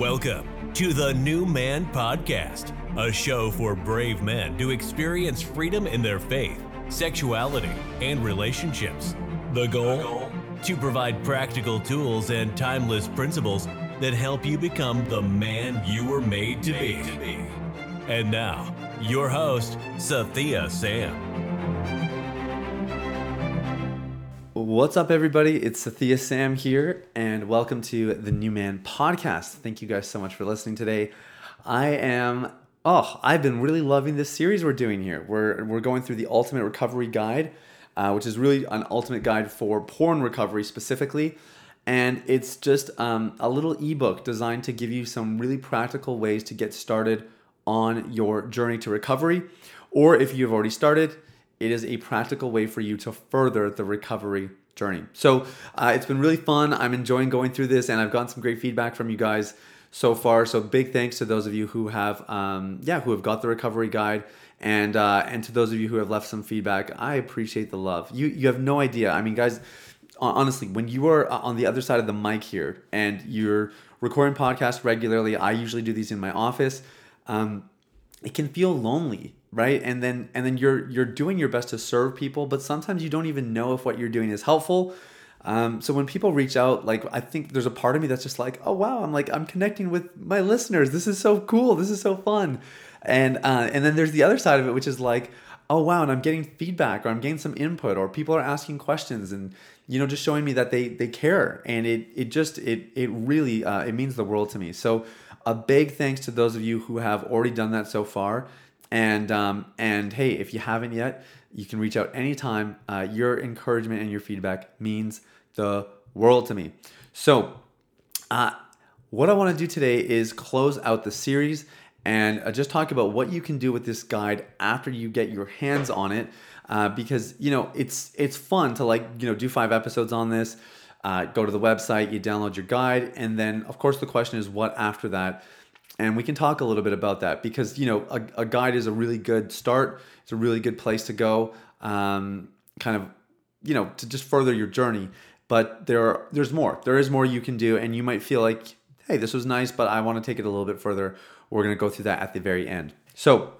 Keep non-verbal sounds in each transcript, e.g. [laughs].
Welcome to the New Man Podcast, a show for brave men to experience freedom in their faith, sexuality, and relationships. The goal? To provide practical tools and timeless principles that help you become the man you were made to be. And now, your host, Sathiya Sam. What's up, everybody? It's Sathiya Sam here, and welcome to the New Man Podcast. Thank you guys so much for listening today. I am, oh, I've been really loving this series we're doing here. We're, we're going through the Ultimate Recovery Guide, uh, which is really an ultimate guide for porn recovery specifically. And it's just um, a little ebook designed to give you some really practical ways to get started on your journey to recovery. Or if you've already started, it is a practical way for you to further the recovery journey. So uh, it's been really fun. I'm enjoying going through this, and I've gotten some great feedback from you guys so far. So big thanks to those of you who have, um, yeah, who have got the recovery guide, and uh, and to those of you who have left some feedback. I appreciate the love. You you have no idea. I mean, guys, honestly, when you are uh, on the other side of the mic here and you're recording podcasts regularly, I usually do these in my office. Um, it can feel lonely right? And then and then you're you're doing your best to serve people but sometimes you don't even know if what you're doing is helpful. Um, so when people reach out like i think there's a part of me that's just like oh wow i'm like i'm connecting with my listeners. This is so cool. This is so fun. And uh, and then there's the other side of it which is like oh wow and i'm getting feedback or i'm getting some input or people are asking questions and you know just showing me that they they care. And it it just it it really uh, it means the world to me. So a big thanks to those of you who have already done that so far and um, and hey, if you haven't yet, you can reach out anytime. Uh, your encouragement and your feedback means the world to me. So, uh, what I want to do today is close out the series and uh, just talk about what you can do with this guide after you get your hands on it. Uh, because you know it's it's fun to like you know do five episodes on this. Uh, go to the website, you download your guide, and then of course the question is what after that? And we can talk a little bit about that because you know a, a guide is a really good start. It's a really good place to go um, kind of you know to just further your journey. But there are, there's more. There is more you can do and you might feel like hey this was nice but i want to take it a little bit further. We're going to go through that at the very end. So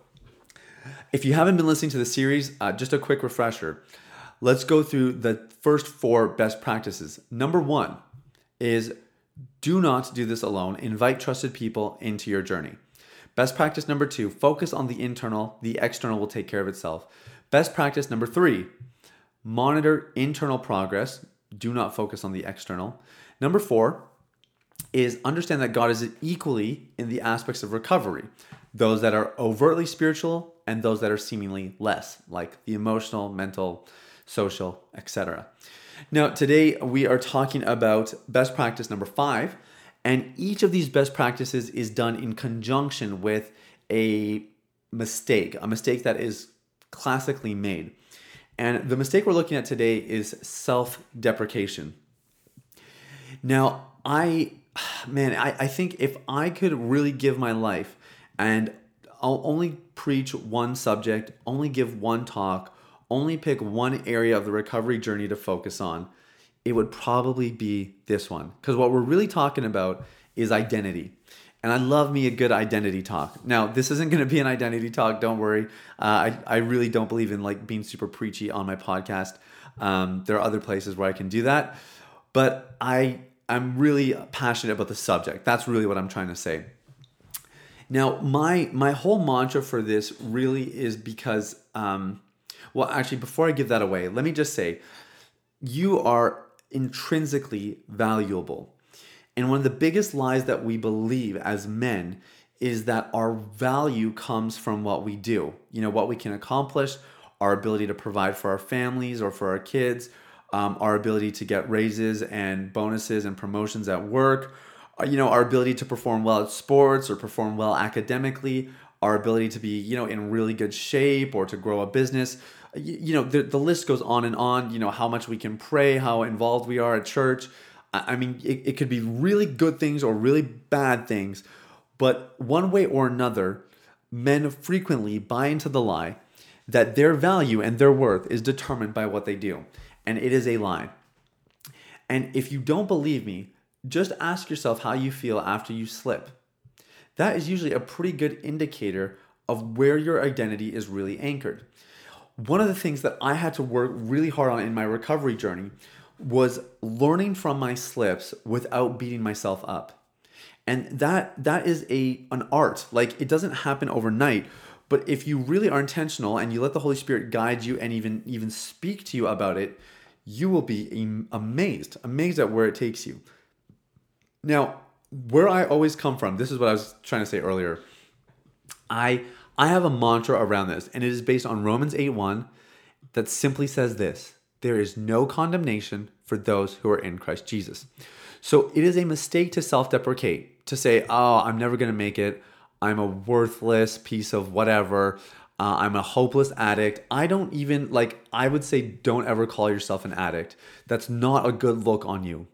if you haven't been listening to the series uh, just a quick refresher let's go through the first four best practices number one is do not do this alone. Invite trusted people into your journey. Best practice number two focus on the internal, the external will take care of itself. Best practice number three monitor internal progress. Do not focus on the external. Number four is understand that God is equally in the aspects of recovery those that are overtly spiritual and those that are seemingly less, like the emotional, mental, social, etc. Now, today we are talking about best practice number five, and each of these best practices is done in conjunction with a mistake, a mistake that is classically made. And the mistake we're looking at today is self deprecation. Now, I, man, I, I think if I could really give my life and I'll only preach one subject, only give one talk, only pick one area of the recovery journey to focus on, it would probably be this one. Because what we're really talking about is identity. And I love me a good identity talk. Now, this isn't going to be an identity talk. Don't worry. Uh, I, I really don't believe in like being super preachy on my podcast. Um, there are other places where I can do that, but I I'm really passionate about the subject. That's really what I'm trying to say. Now, my my whole mantra for this really is because um, well, actually, before I give that away, let me just say you are intrinsically valuable. And one of the biggest lies that we believe as men is that our value comes from what we do, you know, what we can accomplish, our ability to provide for our families or for our kids, um, our ability to get raises and bonuses and promotions at work, uh, you know, our ability to perform well at sports or perform well academically, our ability to be, you know, in really good shape or to grow a business. You, you know the, the list goes on and on you know how much we can pray how involved we are at church. I, I mean it, it could be really good things or really bad things but one way or another men frequently buy into the lie that their value and their worth is determined by what they do and it is a lie. And if you don't believe me just ask yourself how you feel after you slip. That is usually a pretty good indicator of where your identity is really anchored. One of the things that I had to work really hard on in my recovery journey was learning from my slips without beating myself up. And that that is a an art. Like it doesn't happen overnight, but if you really are intentional and you let the Holy Spirit guide you and even even speak to you about it, you will be amazed, amazed at where it takes you. Now, where I always come from, this is what I was trying to say earlier. I I have a mantra around this, and it is based on Romans 8 1 that simply says this there is no condemnation for those who are in Christ Jesus. So it is a mistake to self deprecate, to say, oh, I'm never to make it. I'm a worthless piece of whatever. Uh, I'm a hopeless addict. I don't even, like, I would say, don't ever call yourself an addict. That's not a good look on you.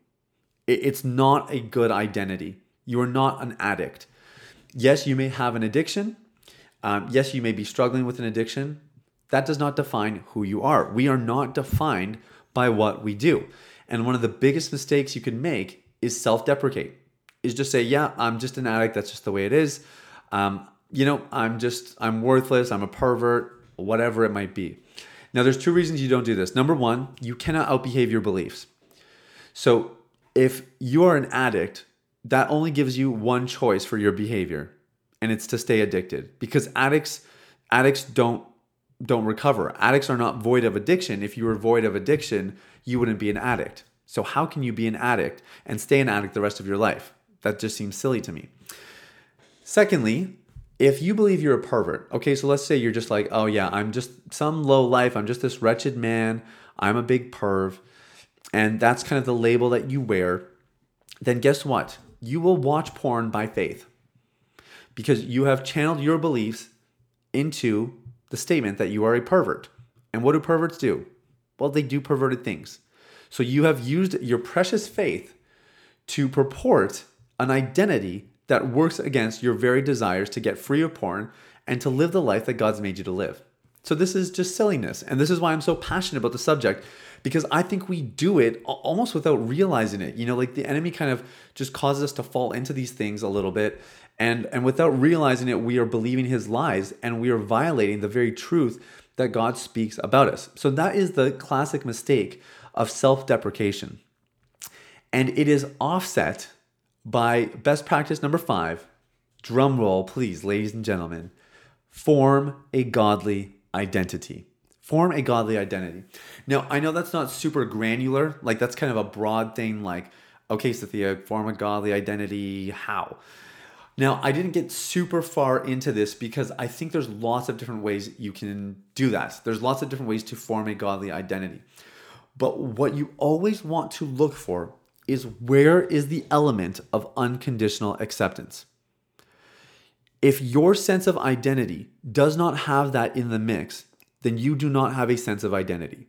It's not a good identity. You are not an addict. Yes, you may have an addiction. Um, yes, you may be struggling with an addiction. That does not define who you are. We are not defined by what we do. And one of the biggest mistakes you can make is self deprecate, is just say, yeah, I'm just an addict. That's just the way it is. Um, you know, I'm just, I'm worthless. I'm a pervert, whatever it might be. Now, there's two reasons you don't do this. Number one, you cannot outbehave your beliefs. So if you are an addict, that only gives you one choice for your behavior, and it's to stay addicted. Because addicts, addicts don't don't recover. Addicts are not void of addiction. If you were void of addiction, you wouldn't be an addict. So how can you be an addict and stay an addict the rest of your life? That just seems silly to me. Secondly, if you believe you're a pervert, okay, so let's say you're just like, oh yeah, I'm just some low life, I'm just this wretched man, I'm a big perv, and that's kind of the label that you wear, then guess what? You will watch porn by faith because you have channeled your beliefs into the statement that you are a pervert. And what do perverts do? Well, they do perverted things. So you have used your precious faith to purport an identity that works against your very desires to get free of porn and to live the life that God's made you to live. So this is just silliness. And this is why I'm so passionate about the subject because I think we do it almost without realizing it. You know, like the enemy kind of just causes us to fall into these things a little bit and and without realizing it we are believing his lies and we are violating the very truth that God speaks about us. So that is the classic mistake of self-deprecation. And it is offset by best practice number five, drum roll, please, ladies and gentlemen, form a godly identity. Form a godly identity. Now, I know that's not super granular, like that's kind of a broad thing, like, okay, Sathiya, form a godly identity, how? Now, I didn't get super far into this because I think there's lots of different ways you can do that. There's lots of different ways to form a godly identity. But what you always want to look for is where is the element of unconditional acceptance? If your sense of identity does not have that in the mix, then you do not have a sense of identity.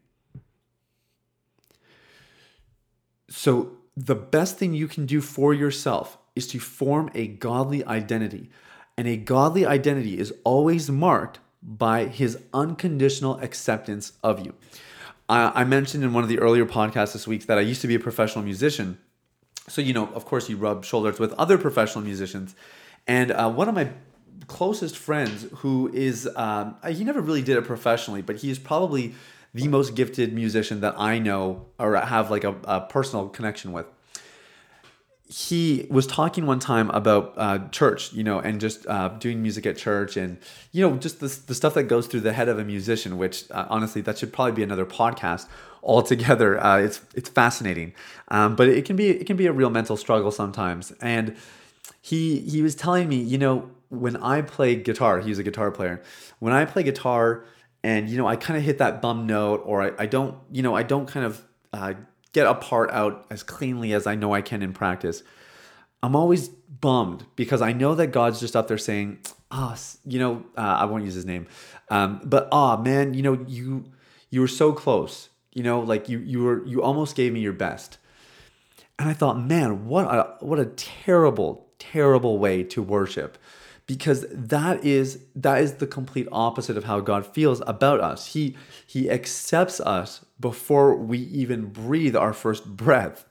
So, the best thing you can do for yourself is to form a godly identity. And a godly identity is always marked by his unconditional acceptance of you. I, mentioned in one of the earlier podcasts this week that I used to be a professional musician. So, you know, of course, you rub shoulders with other professional musicians. And uh, one of my closest friends, who is, um, he never really did it professionally, but he is probably the most gifted musician that I know or have like a, a personal connection with he was talking one time about uh, church, you know, and just uh, doing music at church, and you know, just the, the stuff that goes through the head of a musician. Which uh, honestly, that should probably be another podcast altogether. Uh, it's it's fascinating, um, but it can be it can be a real mental struggle sometimes. And he he was telling me, you know, when I play guitar, he's a guitar player. When I play guitar, and you know, I kind of hit that bum note, or I, I don't, you know, I don't kind of uh, get a part out as cleanly as I know I can in practice, I'm always bummed because I know that God's just up there saying, "Ah, oh, you know, uh, I won't use his name, um, but ah, oh, man, you know, you you were so close. You know, like you you were you almost gave me your best." And I thought, man, what a what a terrible, terrible way to worship because that is that is the complete opposite of how God feels about us. He he accepts us before we even breathe our first breath.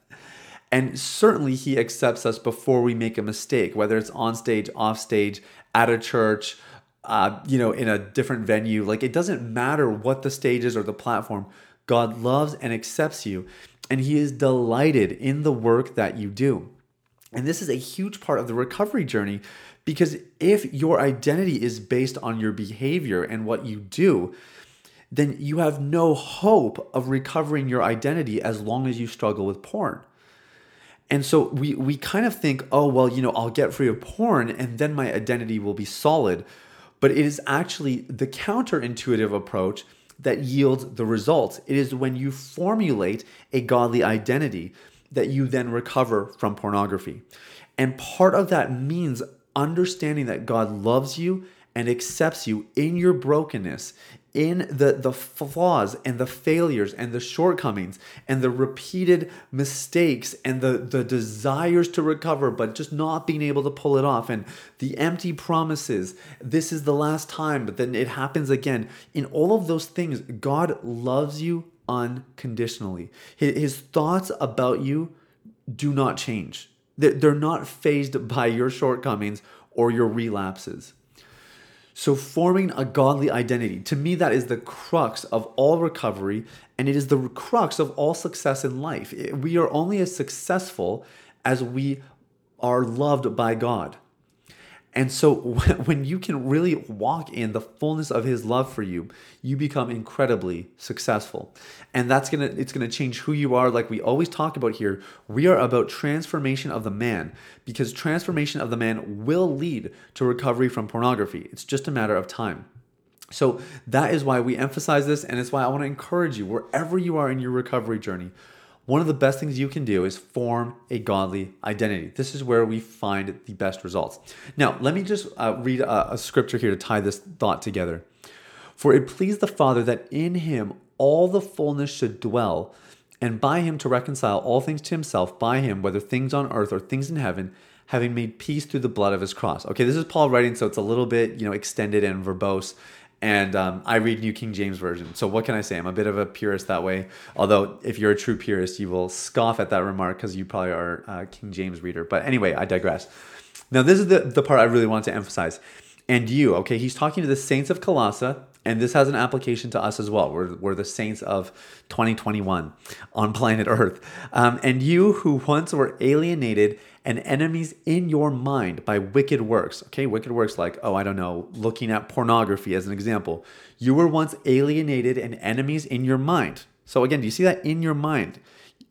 And certainly he accepts us before we make a mistake, whether it's on stage, off stage, at a church, uh, you know, in a different venue. Like it doesn't matter what the stage is or the platform. God loves and accepts you, and he is delighted in the work that you do. And this is a huge part of the recovery journey because if your identity is based on your behavior and what you do, then you have no hope of recovering your identity as long as you struggle with porn. And so we we kind of think, oh well, you know, I'll get free of porn and then my identity will be solid. But it is actually the counterintuitive approach that yields the results. It is when you formulate a godly identity that you then recover from pornography. And part of that means understanding that God loves you and accepts you in your brokenness, in the, the flaws and the failures and the shortcomings and the repeated mistakes and the, the desires to recover, but just not being able to pull it off, and the empty promises, this is the last time, but then it happens again. In all of those things, God loves you unconditionally. His thoughts about you do not change. They're not phased by your shortcomings or your relapses. So, forming a godly identity, to me, that is the crux of all recovery, and it is the crux of all success in life. We are only as successful as we are loved by God. And so [laughs] when you can really walk in the fullness of his love for you, you become incredibly successful. And that's going to it's going to change who you are like we always talk about here. We are about transformation of the man because transformation of the man will lead to recovery from pornography. It's just a matter of time. So that is why we emphasize this and it's why I want to encourage you wherever you are in your recovery journey one of the best things you can do is form a godly identity. This is where we find the best results. Now, let me just uh, read a, a scripture here to tie this thought together. For it pleased the Father that in him all the fullness should dwell, and by him to reconcile all things to himself, by him, whether things on earth or things in heaven, having made peace through the blood of his cross. Okay, this is Paul writing, so it's a little bit, you know, extended and verbose and um, I read New King James Version. So what can I say? I'm a bit of a purist that way. Although if you're a true purist, you will scoff at that remark because you probably are a King James reader. But anyway, I digress. Now this is the, the part I really want to emphasize. And you, okay, he's talking to the saints of Colossae, and this has an application to us as well. We're, we're the saints of 2021 on planet Earth. Um, and you who once were alienated and enemies in your mind by wicked works. Okay, wicked works like, oh, I don't know, looking at pornography as an example. You were once alienated and enemies in your mind. So, again, do you see that in your mind?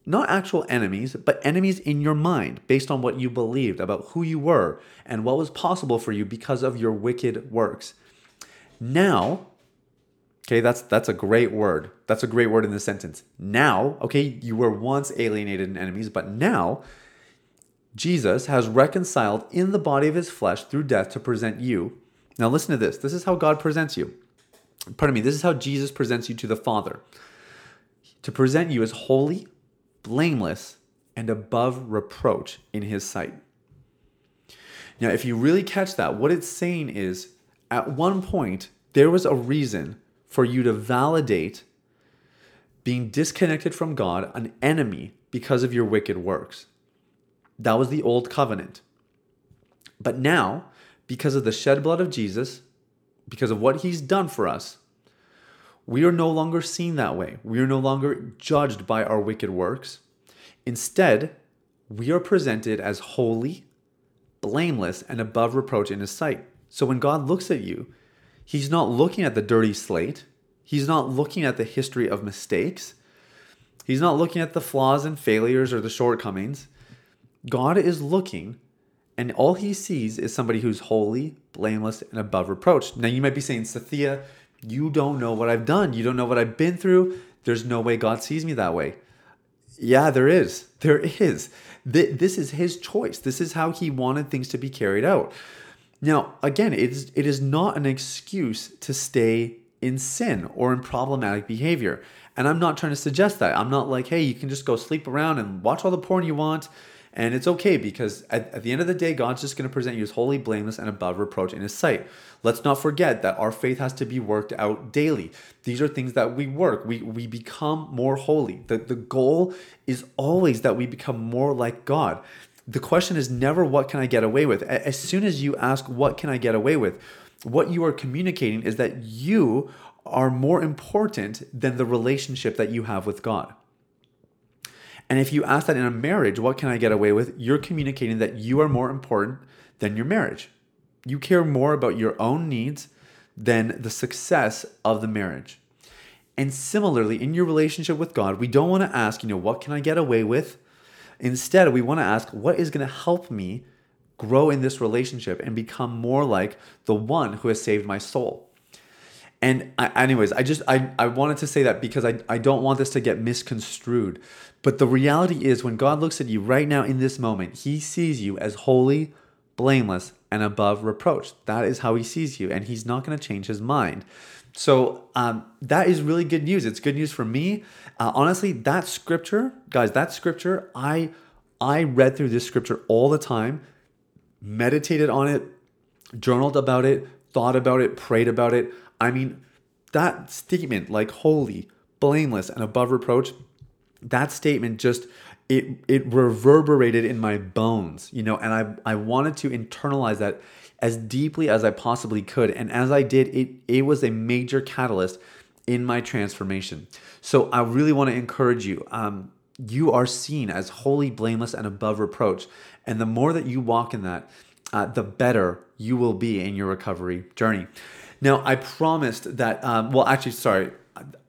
Not actual enemies, but enemies in your mind based on what you believed about who you were and what was possible for you because of your wicked works. Now, okay, that's that's a great word. That's a great word in this sentence. Now, okay, you were once alienated and enemies, but now Jesus has reconciled in the body of his flesh through death to present you. Now, listen to this. This is how God presents you. Pardon me. This is how Jesus presents you to the Father. To present you as holy, blameless, and above reproach in his sight. Now, if you really catch that, what it's saying is at one point, there was a reason for you to validate being disconnected from God, an enemy, because of your wicked works. That was the old covenant. But now, because of the shed blood of Jesus, because of what he's done for us, we are no longer seen that way. We are no longer judged by our wicked works. Instead, we are presented as holy, blameless, and above reproach in his sight. So when God looks at you, he's not looking at the dirty slate. He's not looking at the history of mistakes. He's not looking at the flaws and failures or the shortcomings. God is looking and all he sees is somebody who's holy, blameless, and above reproach. Now you might be saying, Sathiya, you don't know what I've done. You don't know what I've been through. There's no way God sees me that way. Yeah, there is. There is. This is his choice. This is how he wanted things to be carried out. Now, again, it is, it is not an excuse to stay in sin or in problematic behavior. And I'm not trying to suggest that. I'm not like, hey, you can just go sleep around and watch all the porn you want And it's okay because at, at the end of the day, God's just going to present you as holy, blameless, and above reproach in His sight. Let's not forget that our faith has to be worked out daily. These are things that we work. We, we become more holy. The, the goal is always that we become more like God. The question is never, what can I get away with? As soon as you ask, what can I get away with? What you are communicating is that you are more important than the relationship that you have with God. And if you ask that in a marriage, what can I get away with? You're communicating that you are more important than your marriage. You care more about your own needs than the success of the marriage. And similarly, in your relationship with God, we don't want to ask, you know, what can I get away with? Instead, we want to ask, what is going to help me grow in this relationship and become more like the one who has saved my soul? And I, anyways, I just I, I wanted to say that because I, I don't want this to get misconstrued. But the reality is when God looks at you right now in this moment, he sees you as holy, blameless, and above reproach. That is how he sees you, and he's not going to change his mind. So um, that is really good news. It's good news for me. Uh, honestly, that scripture, guys, that scripture, I I read through this scripture all the time, meditated on it, journaled about it, thought about it, prayed about it. I mean, that statement, like holy, blameless, and above reproach, that statement just it it reverberated in my bones, you know, and I I wanted to internalize that as deeply as I possibly could. And as I did, it it was a major catalyst in my transformation. So I really want to encourage you. Um, you are seen as holy, blameless, and above reproach. And the more that you walk in that, uh, the better you will be in your recovery journey. Now, I promised that, um, well, actually, sorry,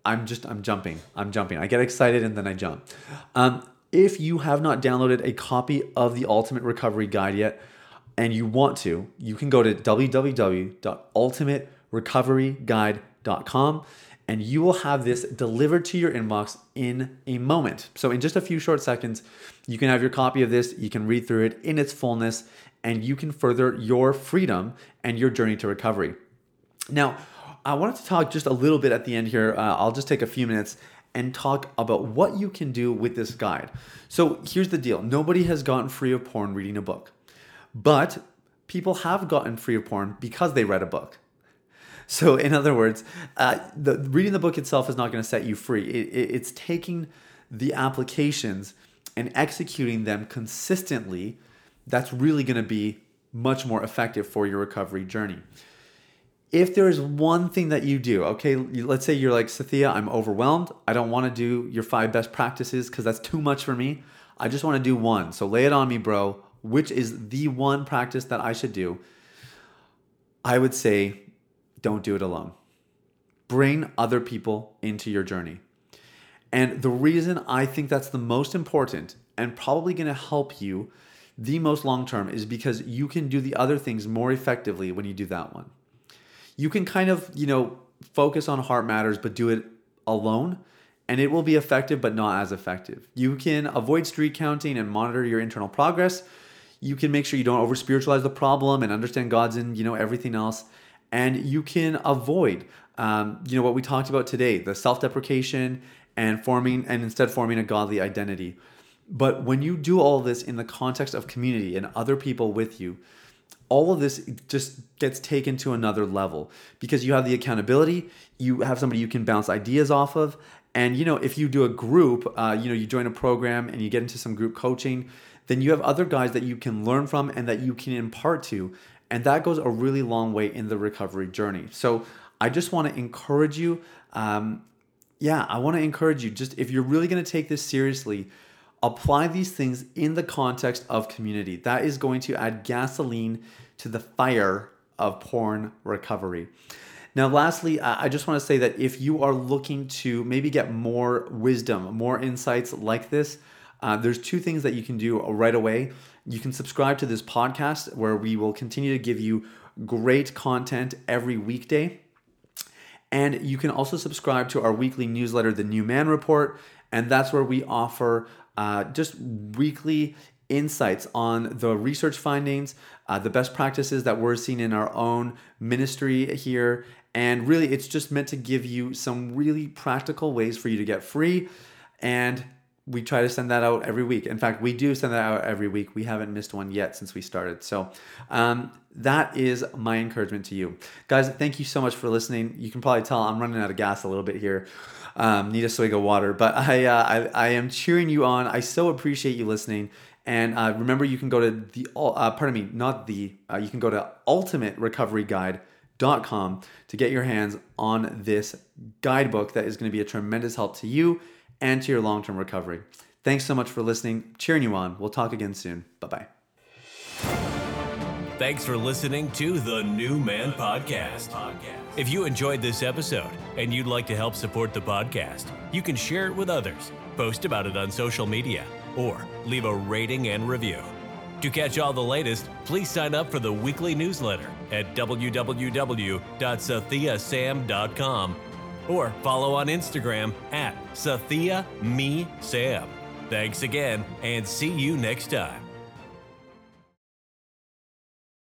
I'm just, I'm jumping. I'm jumping. I get excited and then I jump. Um, if you have not downloaded a copy of the Ultimate Recovery Guide yet, and you want to, you can go to www.ultimaterecoveryguide.com and you will have this delivered to your inbox in a moment. So, in just a few short seconds, you can have your copy of this, you can read through it in its fullness, and you can further your freedom and your journey to recovery. Now, I wanted to talk just a little bit at the end here. Uh, I'll just take a few minutes and talk about what you can do with this guide. So, here's the deal nobody has gotten free of porn reading a book, but people have gotten free of porn because they read a book. So, in other words, uh, the reading the book itself is not going to set you free. It, it, it's taking the applications and executing them consistently. That's really going to be much more effective for your recovery journey. If there is one thing that you do, okay, let's say you're like, Sathiya, I'm overwhelmed. I don't want to do your five best practices because that's too much for me. I just want to do one. So lay it on me, bro. Which is the one practice that I should do? I would say don't do it alone. Bring other people into your journey. And the reason I think that's the most important and probably going to help you the most long term is because you can do the other things more effectively when you do that one. You can kind of, you know, focus on heart matters, but do it alone, and it will be effective, but not as effective. You can avoid streak counting and monitor your internal progress. You can make sure you don't over spiritualize the problem and understand God's in, you know, everything else and you can avoid um, you know what we talked about today the self-deprecation and forming and instead forming a godly identity but when you do all this in the context of community and other people with you all of this just gets taken to another level because you have the accountability you have somebody you can bounce ideas off of and you know if you do a group uh, you know you join a program and you get into some group coaching then you have other guys that you can learn from and that you can impart to and that goes a really long way in the recovery journey. So I just want to encourage you. Um, yeah, I want to encourage you. Just if you're really going to take this seriously, apply these things in the context of community. That is going to add gasoline to the fire of porn recovery. Now, lastly, I just want to say that if you are looking to maybe get more wisdom, more insights like this, uh, there's two things that you can do right away. You can subscribe to this podcast where we will continue to give you great content every weekday. And you can also subscribe to our weekly newsletter, The New Man Report. And that's where we offer uh, just weekly insights on the research findings, uh, the best practices that we're seeing in our own ministry here. And really, it's just meant to give you some really practical ways for you to get free and we try to send that out every week. In fact, we do send that out every week. We haven't missed one yet since we started. So um, that is my encouragement to you. Guys, thank you so much for listening. You can probably tell I'm running out of gas a little bit here. Um, need a swig of water, but [laughs] I, uh, I, I am cheering you on. I so appreciate you listening. And uh, remember, you can go to the, uh, pardon me, not the, uh, you can go to ultimaterecoveryguide.com to get your hands on this guidebook that is going to be a tremendous help to you and to your long term recovery. Thanks so much for listening. Cheering you on. We'll talk again soon. Bye bye. Thanks for listening to the New Man Podcast. If you enjoyed this episode and you'd like to help support the podcast, you can share it with others, post about it on social media, or leave a rating and review. To catch all the latest, please sign up for the weekly newsletter at www.sathiyasam.com or follow on Instagram at Sathia Me Sam. Thanks again and see you next time.